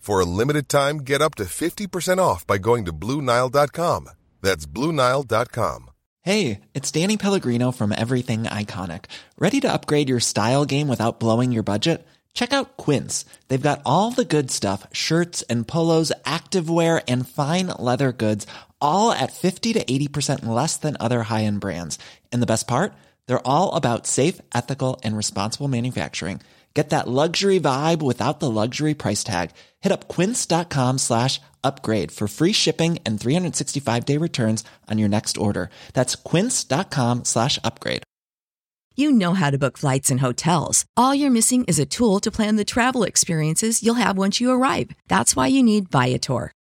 For a limited time, get up to 50% off by going to BlueNile.com. That's BlueNile.com. Hey, it's Danny Pellegrino from Everything Iconic. Ready to upgrade your style game without blowing your budget? Check out Quince. They've got all the good stuff shirts and polos, activewear, and fine leather goods, all at 50 to 80% less than other high end brands. And the best part? They're all about safe, ethical, and responsible manufacturing. Get that luxury vibe without the luxury price tag. Hit up quince.com slash upgrade for free shipping and 365 day returns on your next order. That's quince.com slash upgrade. You know how to book flights and hotels. All you're missing is a tool to plan the travel experiences you'll have once you arrive. That's why you need Viator.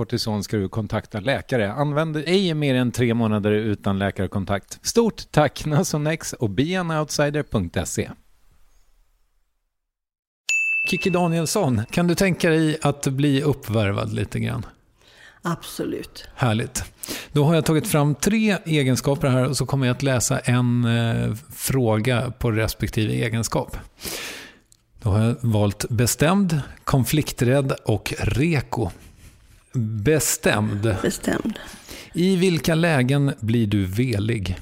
kortison ska du kontakta läkare. Använd ej mer än tre månader utan läkarkontakt. Stort tack Nasonex och beanoutsider.se. Kiki Danielsson, kan du tänka dig att bli uppvärvad lite grann? Absolut. Härligt. Då har jag tagit fram tre egenskaper här och så kommer jag att läsa en eh, fråga på respektive egenskap. Då har jag valt bestämd, konflikträdd och reko. Bestämd. Bestämd. I vilka lägen blir du velig?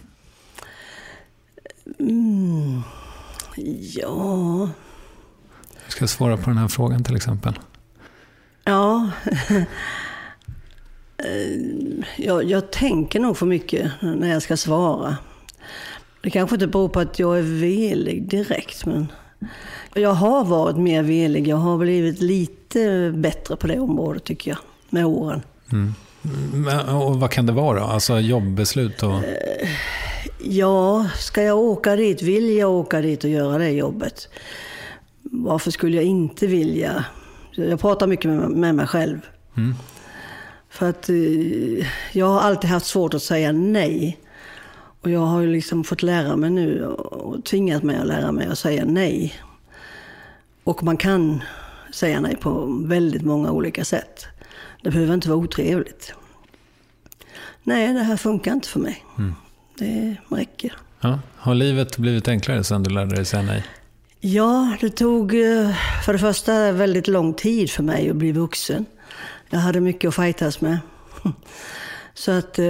Mm. Ja... Jag ska svara på den här frågan till exempel. Ja. jag, jag tänker nog för mycket när jag ska svara. Det kanske inte beror på att jag är velig direkt, men jag har varit mer velig. Jag har blivit lite bättre på det området tycker jag, med åren. Mm. Och vad kan det vara? Alltså jobbbeslut och... Ja, ska jag åka dit? Vill jag åka dit och göra det jobbet? Varför skulle jag inte vilja? Jag pratar mycket med, med mig själv. Mm. För att eh, jag har alltid haft svårt att säga nej. Och jag har ju liksom fått lära mig nu och tvingat mig att lära mig att säga nej. Och man kan säga nej på väldigt många olika sätt. Det behöver inte vara otrevligt. Nej, det här funkar inte för mig. Mm. Det räcker. Ja. Har livet blivit enklare sedan du lärde dig säga nej? Ja, det tog eh, för det första väldigt lång tid för mig att bli vuxen. Jag hade mycket att fightas med. Så att, eh,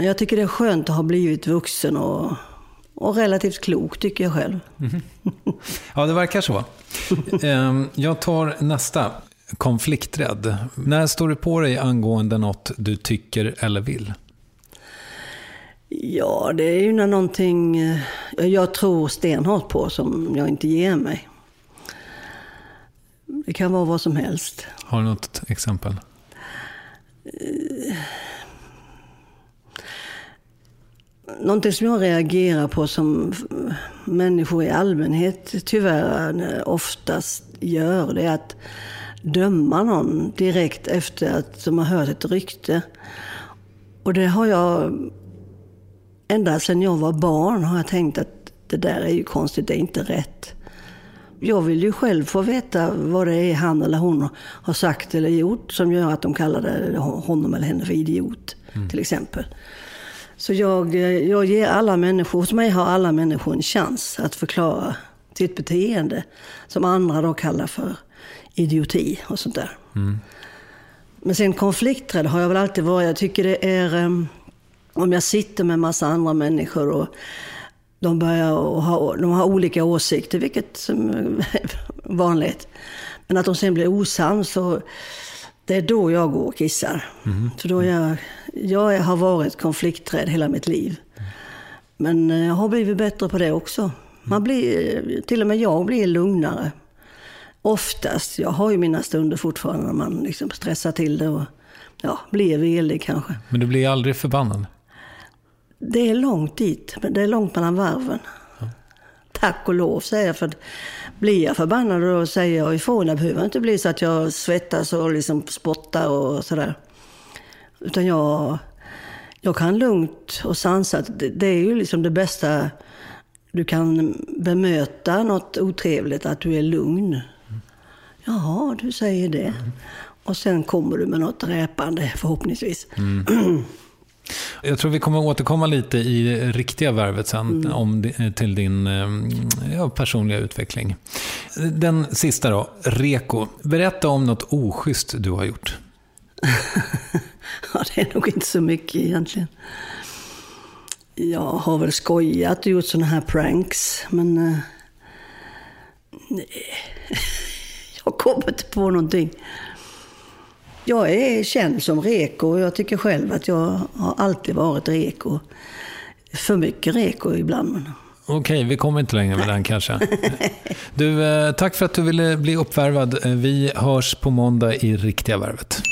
jag tycker det är skönt att ha blivit vuxen och, och relativt klok tycker jag själv. Mm. Ja, det verkar så. Ehm, jag tar nästa. Konflikträdd. När står du på dig angående något du tycker eller vill? Ja, det är ju när någonting eh, jag tror stenhårt på som jag inte ger mig. Det kan vara vad som helst. Har du något exempel? Någonting som jag reagerar på som människor i allmänhet tyvärr oftast gör, det är att döma någon direkt efter att de har hört ett rykte. Och det har jag, ända sedan jag var barn, har jag tänkt att det där är ju konstigt, det är inte rätt. Jag vill ju själv få veta vad det är han eller hon har sagt eller gjort som gör att de kallar honom eller henne för idiot, mm. till exempel. Så jag, jag ger alla människor, hos mig har alla människor en chans att förklara sitt beteende som andra då kallar för idioti och sånt där. Mm. Men sen konflikträdd har jag väl alltid varit. Jag tycker det är, um, om jag sitter med en massa andra människor och de börjar ha, de har olika åsikter, vilket är vanligt. Men att de sen blir osams, så det är då jag går och kissar. Mm. Så då jag, jag har varit konflikträdd hela mitt liv. Men eh, jag har blivit bättre på det också. Man blir, till och med jag blir lugnare. Oftast. Jag har ju mina stunder fortfarande när man liksom stressar till det och ja, blir velig kanske. Men du blir aldrig förbannad? Det är långt dit. Det är långt mellan varven. Ja. Tack och lov säger jag. För blir jag förbannad då säger jag ifrån. Det behöver inte bli så att jag svettas och liksom spottar och sådär. Utan jag, jag kan lugnt och sansat. Det, det är ju liksom det bästa du kan bemöta något otrevligt, att du är lugn. Jaha, du säger det. Mm. Och sen kommer du med något räpande förhoppningsvis. Mm. Jag tror vi kommer återkomma lite i riktiga värvet sen mm. om, till din eh, ja, personliga utveckling. Den sista då, Reko. Berätta om något oschysst du har gjort. ja, det är nog inte så mycket egentligen. Jag har väl skojat och gjort sådana här pranks, men... Nej. jag kommer inte på någonting. Jag är känd som reko och jag tycker själv att jag har alltid varit reko. För mycket reko ibland. Okej, vi kommer inte längre med den kanske. Du, eh, tack för att du ville bli uppvärvad. Eh, vi hörs på måndag i riktiga värvet.